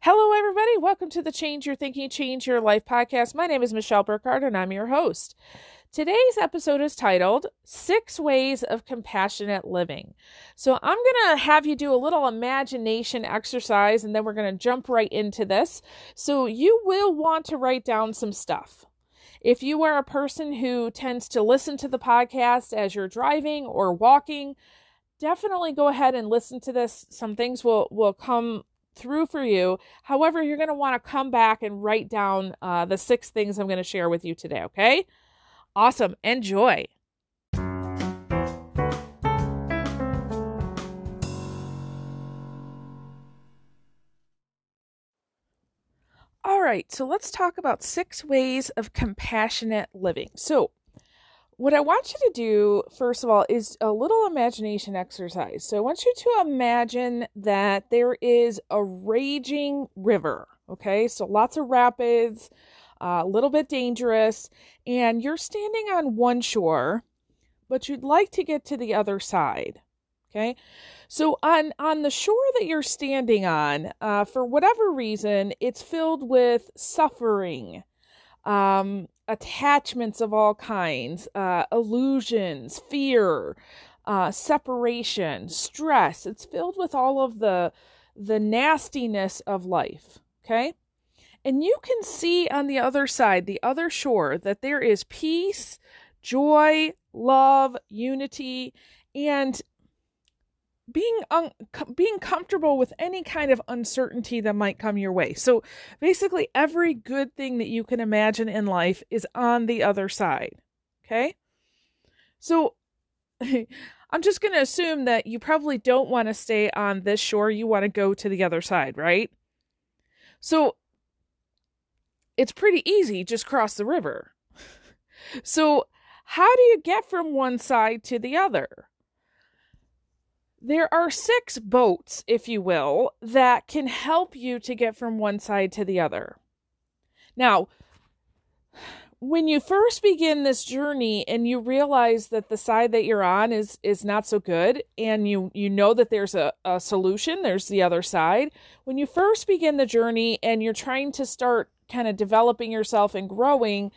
Hello, everybody. Welcome to the Change Your Thinking, Change Your Life podcast. My name is Michelle Burkhardt, and I'm your host. Today's episode is titled Six Ways of Compassionate Living. So, I'm going to have you do a little imagination exercise, and then we're going to jump right into this. So, you will want to write down some stuff. If you are a person who tends to listen to the podcast as you're driving or walking, definitely go ahead and listen to this. Some things will will come through for you. However, you're going to want to come back and write down uh, the six things I'm going to share with you today, okay? Awesome. Enjoy. All right, so let's talk about six ways of compassionate living. So, what I want you to do, first of all, is a little imagination exercise. So I want you to imagine that there is a raging river, okay? So lots of rapids, uh, a little bit dangerous, and you're standing on one shore, but you'd like to get to the other side, okay? So on on the shore that you're standing on, uh, for whatever reason, it's filled with suffering, um, attachments of all kinds, uh, illusions, fear, uh, separation, stress. It's filled with all of the the nastiness of life. Okay. And you can see on the other side, the other shore, that there is peace, joy, love, unity, and being un- being comfortable with any kind of uncertainty that might come your way. So basically every good thing that you can imagine in life is on the other side. Okay? So I'm just going to assume that you probably don't want to stay on this shore, you want to go to the other side, right? So it's pretty easy, just cross the river. so how do you get from one side to the other? There are six boats, if you will, that can help you to get from one side to the other. Now, when you first begin this journey and you realize that the side that you're on is is not so good and you you know that there's a, a solution there's the other side when you first begin the journey and you're trying to start kind of developing yourself and growing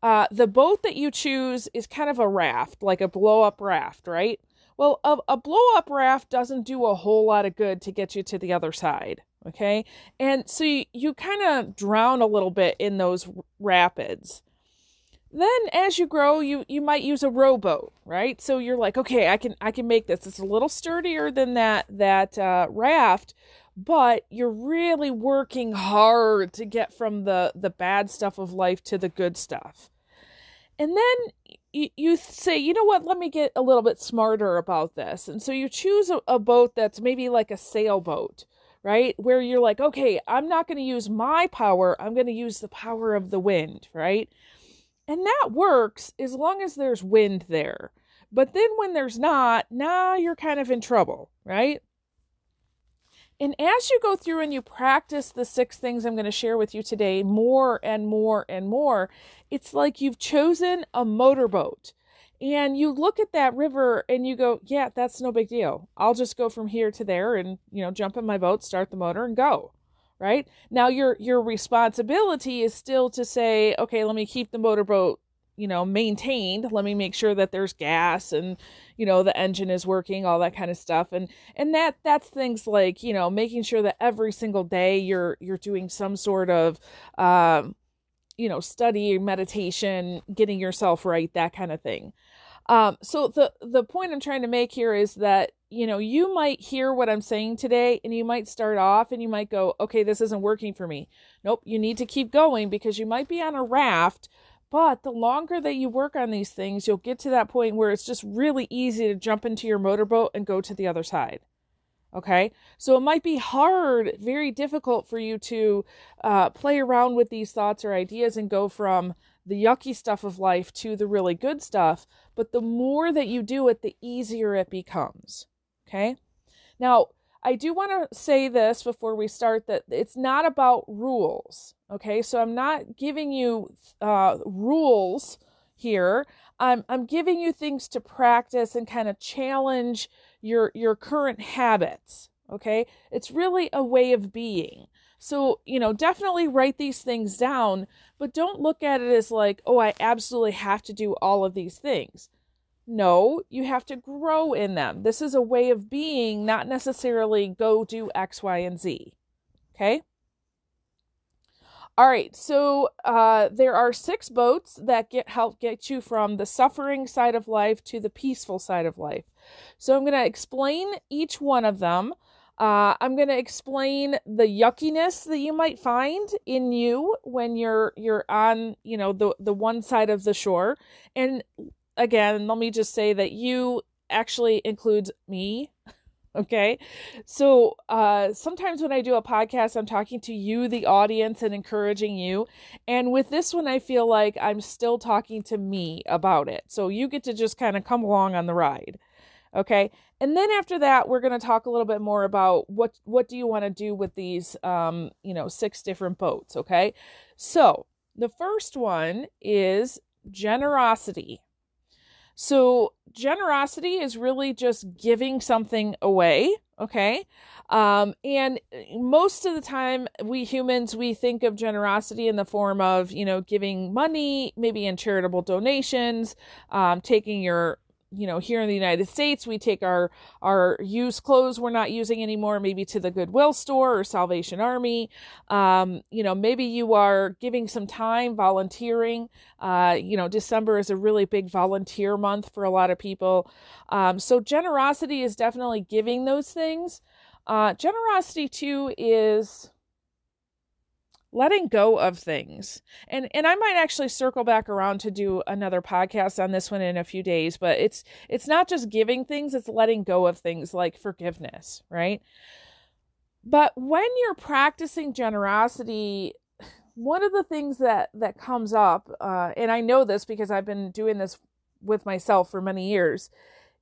uh, the boat that you choose is kind of a raft like a blow up raft right well, a, a blow up raft doesn't do a whole lot of good to get you to the other side. Okay. And so you, you kind of drown a little bit in those rapids. Then as you grow, you, you might use a rowboat, right? So you're like, okay, I can, I can make this. It's a little sturdier than that, that, uh, raft, but you're really working hard to get from the, the bad stuff of life to the good stuff. And then you, you say, you know what, let me get a little bit smarter about this. And so you choose a, a boat that's maybe like a sailboat, right? Where you're like, okay, I'm not going to use my power, I'm going to use the power of the wind, right? And that works as long as there's wind there. But then when there's not, now you're kind of in trouble, right? And as you go through and you practice the six things I'm going to share with you today more and more and more, it's like you've chosen a motorboat. And you look at that river and you go, yeah, that's no big deal. I'll just go from here to there and, you know, jump in my boat, start the motor and go. Right? Now your your responsibility is still to say, okay, let me keep the motorboat you know maintained. Let me make sure that there's gas and you know the engine is working all that kind of stuff. And and that that's things like you know making sure that every single day you're you're doing some sort of um you know study meditation getting yourself right that kind of thing. Um so the the point i'm trying to make here is that you know you might hear what i'm saying today and you might start off and you might go okay this isn't working for me. Nope you need to keep going because you might be on a raft but the longer that you work on these things, you'll get to that point where it's just really easy to jump into your motorboat and go to the other side. Okay, so it might be hard, very difficult for you to uh, play around with these thoughts or ideas and go from the yucky stuff of life to the really good stuff. But the more that you do it, the easier it becomes. Okay, now I do want to say this before we start that it's not about rules. Okay, so I'm not giving you uh, rules here. I'm I'm giving you things to practice and kind of challenge your your current habits. Okay, it's really a way of being. So, you know, definitely write these things down, but don't look at it as like, oh, I absolutely have to do all of these things. No, you have to grow in them. This is a way of being, not necessarily go do X, Y, and Z. Okay? All right, so uh, there are six boats that get help get you from the suffering side of life to the peaceful side of life. So I'm going to explain each one of them. Uh, I'm going to explain the yuckiness that you might find in you when you're you're on you know the the one side of the shore. And again, let me just say that you actually includes me Okay. So uh, sometimes when I do a podcast, I'm talking to you, the audience, and encouraging you. And with this one, I feel like I'm still talking to me about it. So you get to just kind of come along on the ride. Okay. And then after that, we're going to talk a little bit more about what what do you want to do with these, um, you know, six different boats. Okay. So the first one is generosity. So, generosity is really just giving something away, okay? Um, and most of the time, we humans, we think of generosity in the form of, you know, giving money, maybe in charitable donations, um, taking your you know here in the united states we take our our used clothes we're not using anymore maybe to the goodwill store or salvation army. Um, you know maybe you are giving some time volunteering. Uh, you know december is a really big volunteer month for a lot of people. Um, so generosity is definitely giving those things. Uh, generosity too is letting go of things. And and I might actually circle back around to do another podcast on this one in a few days, but it's it's not just giving things, it's letting go of things like forgiveness, right? But when you're practicing generosity, one of the things that that comes up, uh, and I know this because I've been doing this with myself for many years,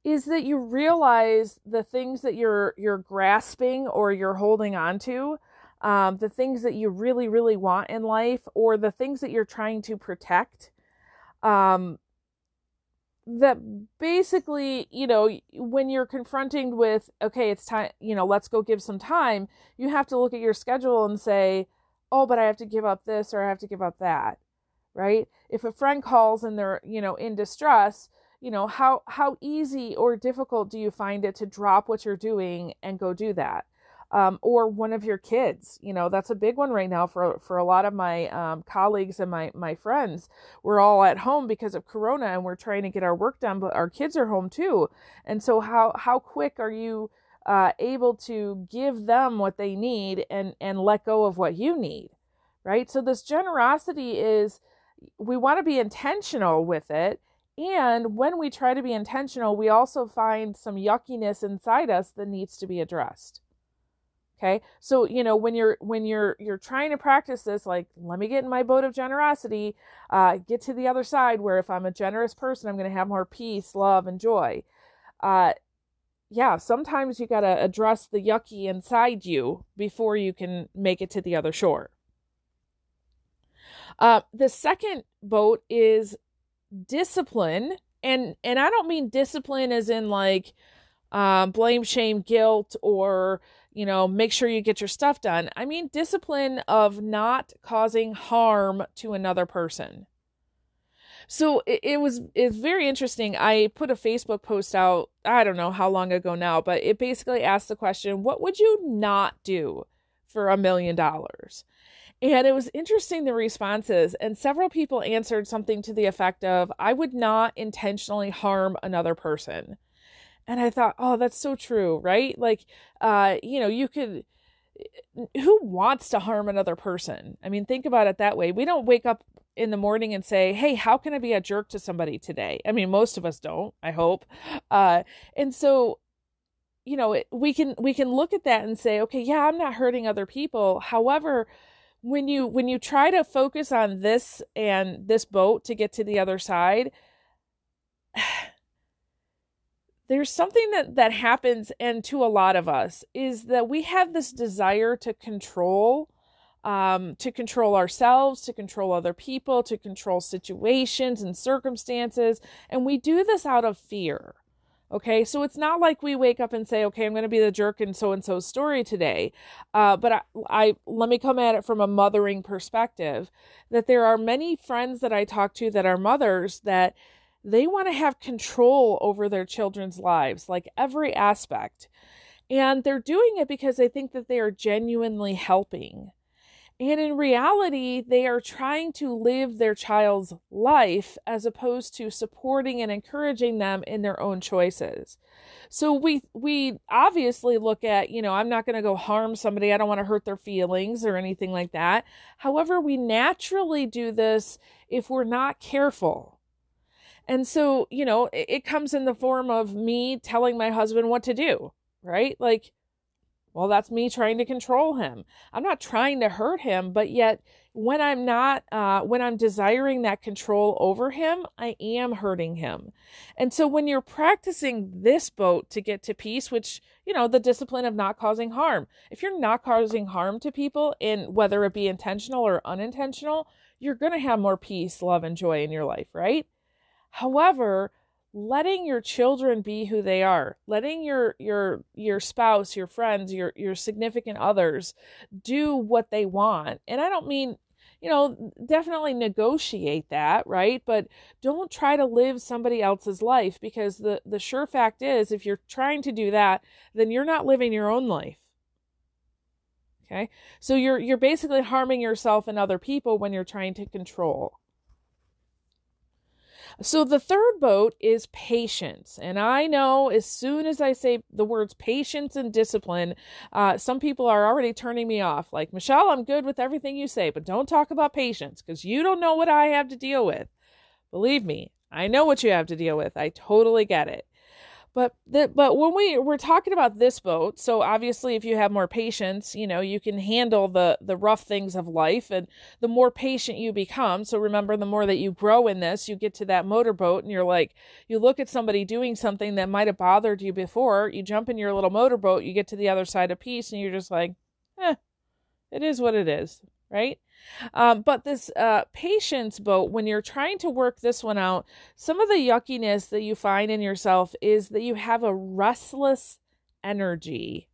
is that you realize the things that you're you're grasping or you're holding on to um, the things that you really, really want in life, or the things that you're trying to protect. Um, that basically, you know, when you're confronting with, okay, it's time, you know, let's go give some time, you have to look at your schedule and say, oh, but I have to give up this or I have to give up that, right? If a friend calls and they're, you know, in distress, you know, how how easy or difficult do you find it to drop what you're doing and go do that? Um, or one of your kids. You know, that's a big one right now for for a lot of my um, colleagues and my my friends. We're all at home because of Corona, and we're trying to get our work done, but our kids are home too. And so, how how quick are you uh, able to give them what they need and and let go of what you need? Right. So this generosity is we want to be intentional with it. And when we try to be intentional, we also find some yuckiness inside us that needs to be addressed okay? So you know when you're when you're you're trying to practice this like let me get in my boat of generosity uh, get to the other side where if i'm a generous person i'm going to have more peace love and joy. Uh, yeah sometimes you got to address the yucky inside you before you can make it to the other shore. Uh, the second boat is discipline and and i don't mean discipline as in like um, blame shame guilt or you know, make sure you get your stuff done. I mean, discipline of not causing harm to another person. So it, it was it's very interesting. I put a Facebook post out, I don't know how long ago now, but it basically asked the question, what would you not do for a million dollars? And it was interesting the responses, and several people answered something to the effect of, I would not intentionally harm another person and i thought oh that's so true right? Like uh you know you could who wants to harm another person? I mean think about it that way. We don't wake up in the morning and say hey how can i be a jerk to somebody today? I mean most of us don't i hope. Uh and so you know we can we can look at that and say okay yeah i'm not hurting other people. However when you when you try to focus on this and this boat to get to the other side there's something that that happens and to a lot of us is that we have this desire to control um, to control ourselves, to control other people, to control situations and circumstances. And we do this out of fear. Okay, so it's not like we wake up and say, "Okay, I'm going to be the jerk in so and so's story today." Uh, but I, I let me come at it from a mothering perspective. That there are many friends that I talk to that are mothers that they want to have control over their children's lives, like every aspect, and they're doing it because they think that they are genuinely helping. And in reality, they are trying to live their child's life as opposed to supporting and encouraging them in their own choices. So we we obviously look at, you know, I'm not going to go harm somebody. I don't want to hurt their feelings or anything like that. However, we naturally do this if we're not careful. And so, you know, it, it comes in the form of me telling my husband what to do, right? Like well, that's me trying to control him. I'm not trying to hurt him, but yet when I'm not, uh, when I'm desiring that control over him, I am hurting him. And so when you're practicing this boat to get to peace, which, you know, the discipline of not causing harm, if you're not causing harm to people, in whether it be intentional or unintentional, you're going to have more peace, love, and joy in your life, right? However, letting your children be who they are letting your your your spouse your friends your your significant others do what they want. And i don't mean you know definitely negotiate that right? But don't try to live somebody else's life because the the sure fact is if you're trying to do that then you're not living your own life. Okay? So you're you're basically harming yourself and other people when you're trying to control so the third boat is patience. And I know as soon as I say the words patience and discipline, uh, some people are already turning me off. Like, Michelle, I'm good with everything you say, but don't talk about patience because you don't know what I have to deal with. Believe me, I know what you have to deal with. I totally get it. But the, but when we we're talking about this boat, so obviously if you have more patience, you know, you can handle the the rough things of life and the more patient you become. So remember the more that you grow in this, you get to that motorboat and you're like you look at somebody doing something that might have bothered you before, you jump in your little motorboat, you get to the other side of peace and you're just like, "Eh, it is what it is." Right? Um, but this uh, patience boat, when you're trying to work this one out, some of the yuckiness that you find in yourself is that you have a restless energy.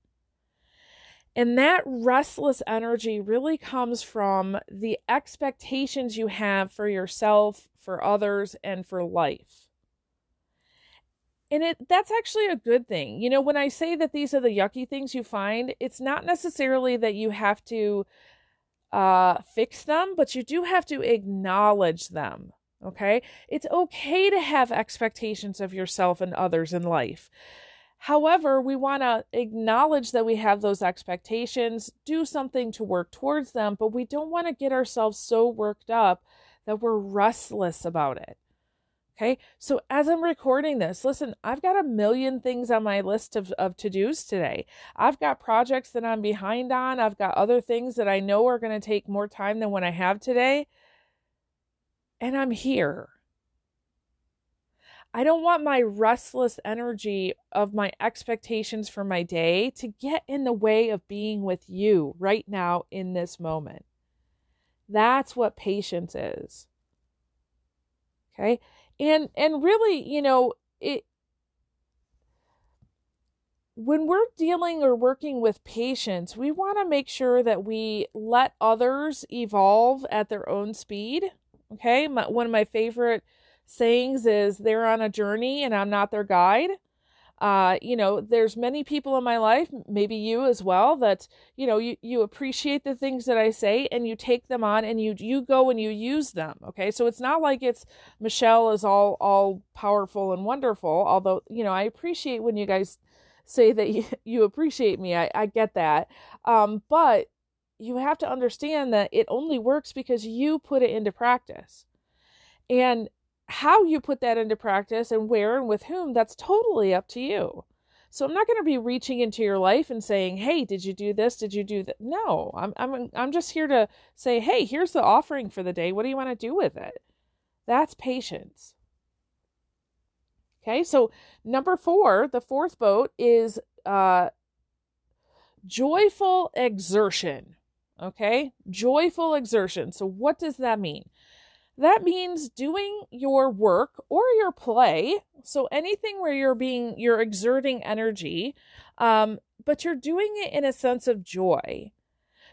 And that restless energy really comes from the expectations you have for yourself, for others, and for life. And it that's actually a good thing. You know, when I say that these are the yucky things you find, it's not necessarily that you have to uh, fix them, but you do have to acknowledge them. Okay. It's okay to have expectations of yourself and others in life. However, we want to acknowledge that we have those expectations, do something to work towards them, but we don't want to get ourselves so worked up that we're restless about it. Okay. So as I'm recording this, listen, I've got a million things on my list of, of to dos today. I've got projects that I'm behind on. I've got other things that I know are going to take more time than what I have today. And I'm here. I don't want my restless energy of my expectations for my day to get in the way of being with you right now in this moment. That's what patience is. Okay and and really you know it when we're dealing or working with patience we want to make sure that we let others evolve at their own speed okay? My, one of my favorite sayings is they're on a journey and i'm not their guide uh, you know, there's many people in my life, maybe you as well, that, you know, you, you appreciate the things that I say and you take them on and you, you go and you use them. Okay. So it's not like it's Michelle is all, all powerful and wonderful. Although, you know, I appreciate when you guys say that you, you appreciate me. I, I get that. Um, but you have to understand that it only works because you put it into practice. And how you put that into practice and where and with whom, that's totally up to you. So I'm not going to be reaching into your life and saying, "Hey, did you do this? Did you do that?" No, I'm I'm I'm just here to say, "Hey, here's the offering for the day. What do you want to do with it?" That's patience. Okay? So number 4, the fourth boat is uh joyful exertion. Okay? Joyful exertion. So what does that mean? That means doing your work or your play, So anything where you're being you're exerting energy, um, but you're doing it in a sense of joy.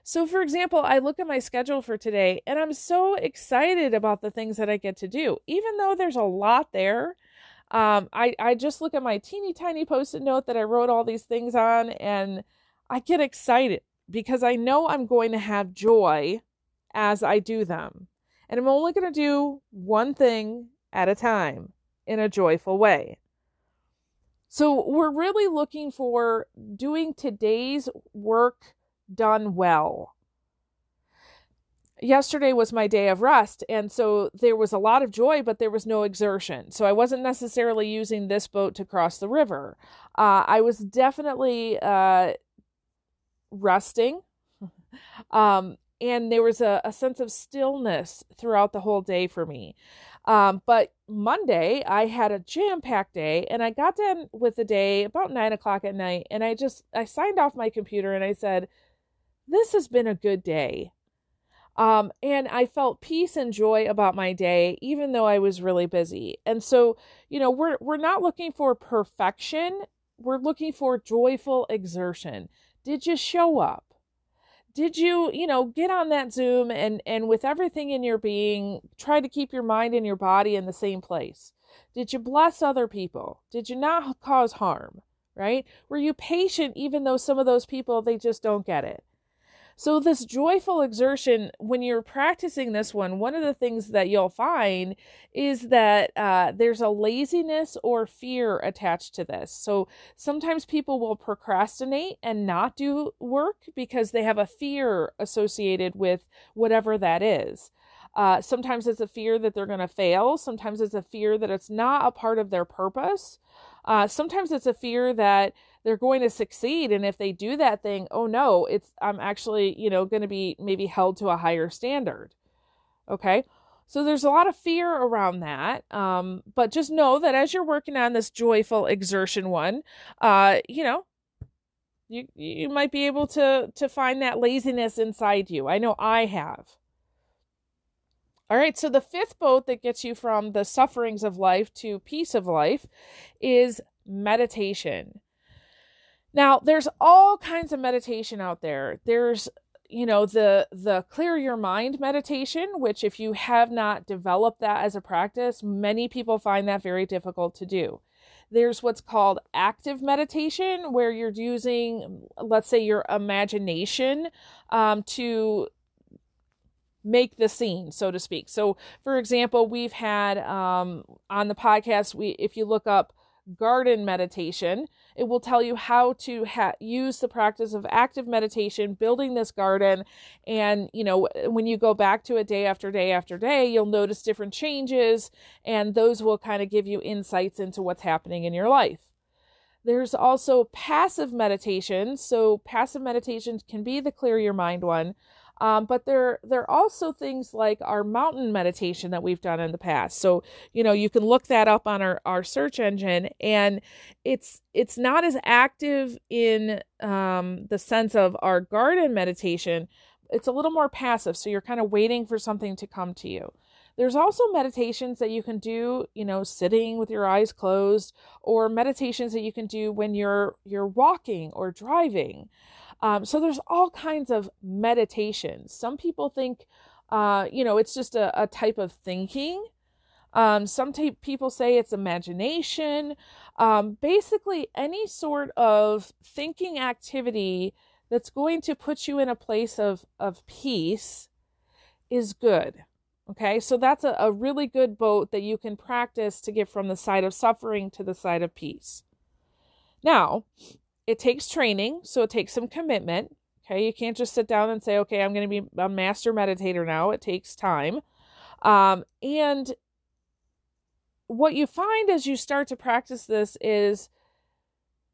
So, for example, I look at my schedule for today and I'm so excited about the things that I get to do, even though there's a lot there. Um, I, I just look at my teeny tiny post it note that I wrote all these things on and I get excited because I know I'm going to have joy as I do them. And I'm only going to do one thing at a time in a joyful way. So we're really looking for doing today's work done well. Yesterday was my day of rest, and so there was a lot of joy, but there was no exertion. So I wasn't necessarily using this boat to cross the river. Uh, I was definitely uh, resting. um, and there was a, a sense of stillness throughout the whole day for me. Um, but Monday, I had a jam packed day, and I got done with the day about nine o'clock at night, and I just I signed off my computer and I said, this has been a good day. Um, and I felt peace and joy about my day, even though I was really busy. And so, you know, we're we're not looking for perfection. We're looking for joyful exertion. Did you show up? Did you, you know, get on that Zoom and and with everything in your being, try to keep your mind and your body in the same place? Did you bless other people? Did you not cause harm? Right? Were you patient even though some of those people they just don't get it? So, this joyful exertion, when you're practicing this one, one of the things that you'll find is that uh, there's a laziness or fear attached to this. So, sometimes people will procrastinate and not do work because they have a fear associated with whatever that is. Uh, sometimes it's a fear that they're going to fail. Sometimes it's a fear that it's not a part of their purpose. Uh, sometimes it's a fear that they're going to succeed. And if they do that thing oh no it's i'm actually you know going to be maybe held to a higher standard. Okay? So there's a lot of fear around that. Um, but just know that as you're working on this joyful exertion one uh, you know you you might be able to to find that laziness inside you. I know i have. All right, so the fifth boat that gets you from the sufferings of life to peace of life is meditation. Now, there's all kinds of meditation out there. There's you know the the clear your mind meditation which if you have not developed that as a practice many people find that very difficult to do there's what's called active meditation where you're using let's say your imagination um, to make the scene so to speak so for example we've had um, on the podcast we if you look up garden meditation. It will tell you how to ha- use the practice of active meditation, building this garden. And, you know, when you go back to it day after day after day, you'll notice different changes, and those will kind of give you insights into what's happening in your life. There's also passive meditation. So, passive meditation can be the clear your mind one. Um, but there there are also things like our mountain meditation that we've done in the past. So you know you can look that up on our, our search engine, and it's it's not as active in um, the sense of our garden meditation. It's a little more passive, so you're kind of waiting for something to come to you. There's also meditations that you can do, you know, sitting with your eyes closed, or meditations that you can do when you're you're walking or driving. Um, so there's all kinds of meditations. Some people think, uh, you know, it's just a, a type of thinking. Um, some t- people say it's imagination. Um, basically, any sort of thinking activity that's going to put you in a place of, of peace is good. Okay, so that's a, a really good boat that you can practice to get from the side of suffering to the side of peace. Now, it takes training, so it takes some commitment. Okay, you can't just sit down and say, okay, I'm going to be a master meditator now. It takes time. Um, and what you find as you start to practice this is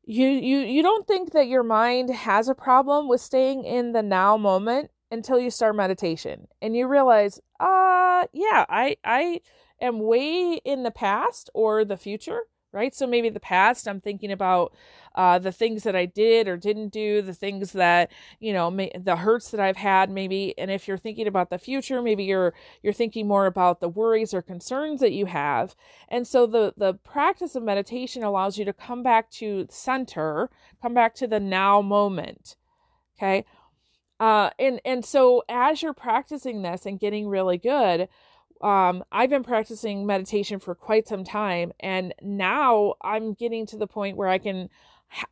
you you you don't think that your mind has a problem with staying in the now moment until you start meditation and you realize uh yeah i i am way in the past or the future right? So maybe the past, I'm thinking about uh, the things that I did or didn't do, the things that you know, may, the hurts that I've had, maybe. And if you're thinking about the future, maybe you're you're thinking more about the worries or concerns that you have. And so the the practice of meditation allows you to come back to center, come back to the now moment. Okay. Uh, and and so as you're practicing this and getting really good, um, I've been practicing meditation for quite some time, and now I'm getting to the point where I can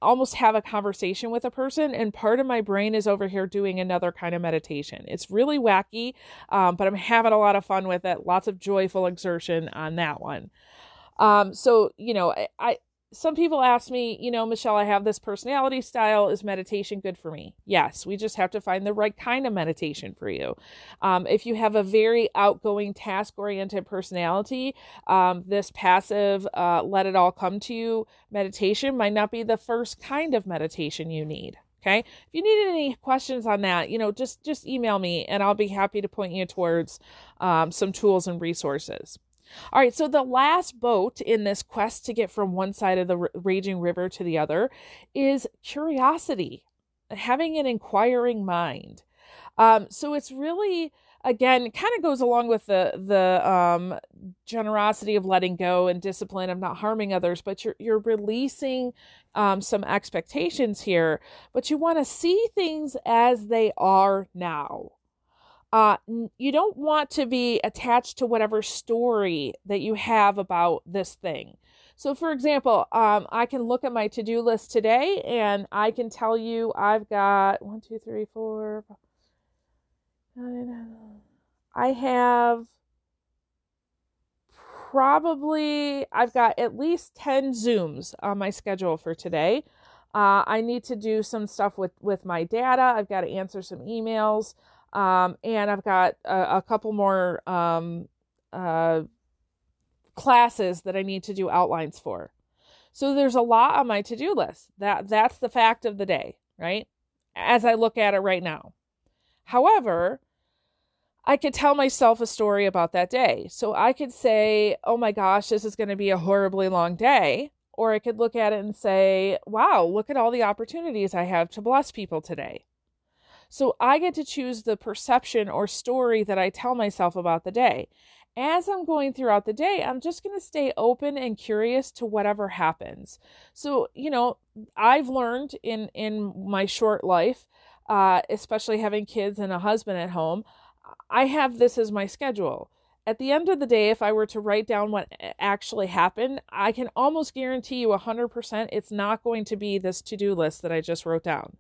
almost have a conversation with a person, and part of my brain is over here doing another kind of meditation. It's really wacky, um, but I'm having a lot of fun with it. Lots of joyful exertion on that one. Um, so you know, I, I some people ask me, you know, Michelle, I have this personality style. Is meditation good for me? Yes, we just have to find the right kind of meditation for you. Um, if you have a very outgoing, task oriented personality, um, this passive, uh, let it all come to you meditation might not be the first kind of meditation you need. Okay. If you need any questions on that, you know, just just email me and I'll be happy to point you towards um, some tools and resources. All right, so the last boat in this quest to get from one side of the r- raging river to the other is curiosity, having an inquiring mind. Um, so it's really again kind of goes along with the the um, generosity of letting go and discipline of not harming others, but you're you're releasing um, some expectations here, but you want to see things as they are now uh, you don't want to be attached to whatever story that you have about this thing. So, for example, um, I can look at my to do list today and I can tell you I've got one, two, three, four. I have probably, I've got at least 10 Zooms on my schedule for today. Uh, I need to do some stuff with, with my data. I've got to answer some emails. Um, and I've got a, a couple more um, uh, classes that I need to do outlines for. So there's a lot on my to-do list. That that's the fact of the day, right? As I look at it right now. However, I could tell myself a story about that day. So I could say, "Oh my gosh, this is going to be a horribly long day." Or I could look at it and say, "Wow, look at all the opportunities I have to bless people today." So I get to choose the perception or story that I tell myself about the day. As I'm going throughout the day, I'm just going to stay open and curious to whatever happens. So, you know, I've learned in in my short life, uh, especially having kids and a husband at home, I have this as my schedule at the end of the day, if I were to write down what actually happened, I can almost guarantee you 100% it's not going to be this to do list that I just wrote down.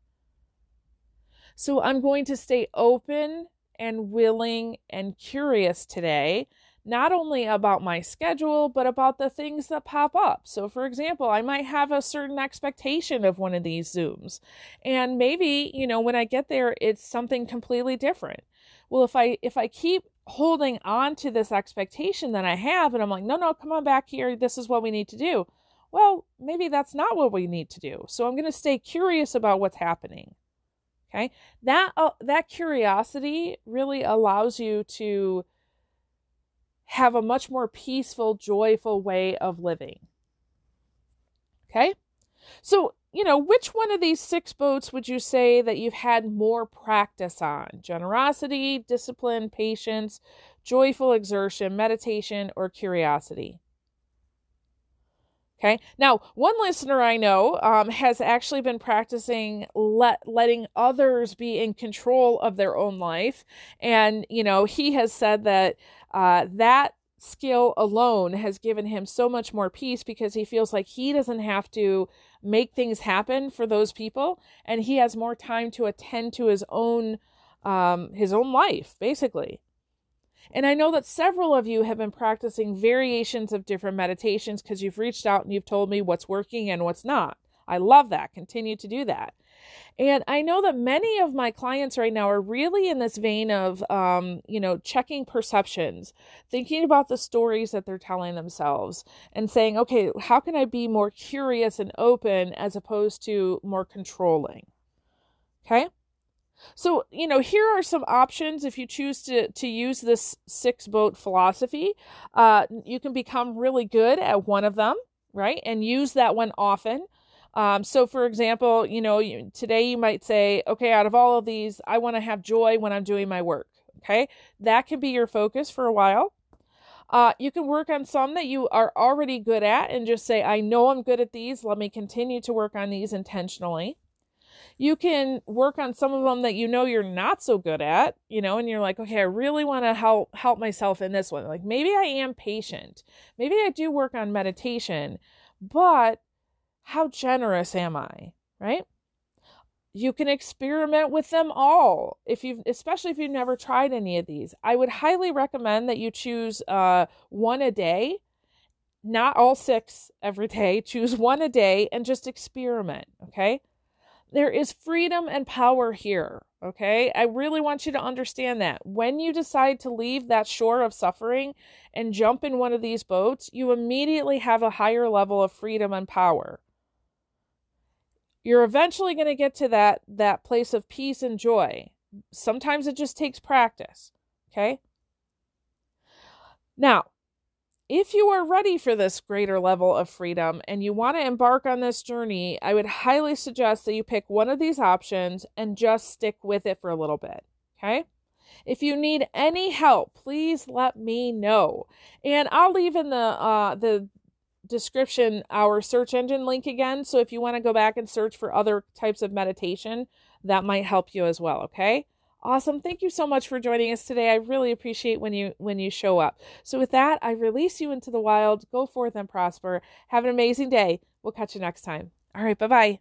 So I'm going to stay open and willing and curious today, not only about my schedule, but about the things that pop up. So, for example, I might have a certain expectation of one of these Zooms. And maybe, you know, when I get there, it's something completely different. Well, if I if I keep holding on to this expectation that I have and I'm like, no, no, come on back here. This is what we need to do. Well, maybe that's not what we need to do. So I'm going to stay curious about what's happening. Okay. That, uh, that curiosity really allows you to have a much more peaceful, joyful way of living. Okay. So, you know, which one of these six boats would you say that you've had more practice on? Generosity, discipline, patience, joyful exertion, meditation, or curiosity? Okay. Now, one listener I know um, has actually been practicing let, letting others be in control of their own life. And, you know, he has said that uh, that skill alone has given him so much more peace because he feels like he doesn't have to make things happen for those people and he has more time to attend to his own um, his own life basically and I know that several of you have been practicing variations of different meditations because you've reached out and you've told me what's working and what's not. I love that. Continue to do that. And I know that many of my clients right now are really in this vein of, um, you know, checking perceptions, thinking about the stories that they're telling themselves, and saying, okay, how can I be more curious and open as opposed to more controlling? Okay. So, you know, here are some options if you choose to, to use this six boat philosophy. Uh, you can become really good at one of them, right? And use that one often. Um, so, for example, you know, you, today you might say, okay, out of all of these, I want to have joy when I'm doing my work. Okay, that can be your focus for a while. Uh, you can work on some that you are already good at and just say, I know I'm good at these. Let me continue to work on these intentionally. You can work on some of them that you know you're not so good at, you know, and you're like, okay, I really want to help help myself in this one. Like maybe I am patient. Maybe I do work on meditation, but how generous am I? Right? You can experiment with them all if you've especially if you've never tried any of these. I would highly recommend that you choose uh one a day, not all six every day. Choose one a day and just experiment, okay? There is freedom and power here. Okay. I really want you to understand that. When you decide to leave that shore of suffering and jump in one of these boats, you immediately have a higher level of freedom and power. You're eventually going to get to that, that place of peace and joy. Sometimes it just takes practice. Okay. Now, if you are ready for this greater level of freedom and you want to embark on this journey, I would highly suggest that you pick one of these options and just stick with it for a little bit. Okay? If you need any help, please let me know. And I'll leave in the uh, the description our search engine link again. So if you want to go back and search for other types of meditation, that might help you as well. Okay? Awesome. Thank you so much for joining us today. I really appreciate when you when you show up. So with that, I release you into the wild. Go forth and prosper. Have an amazing day. We'll catch you next time. All right, bye-bye.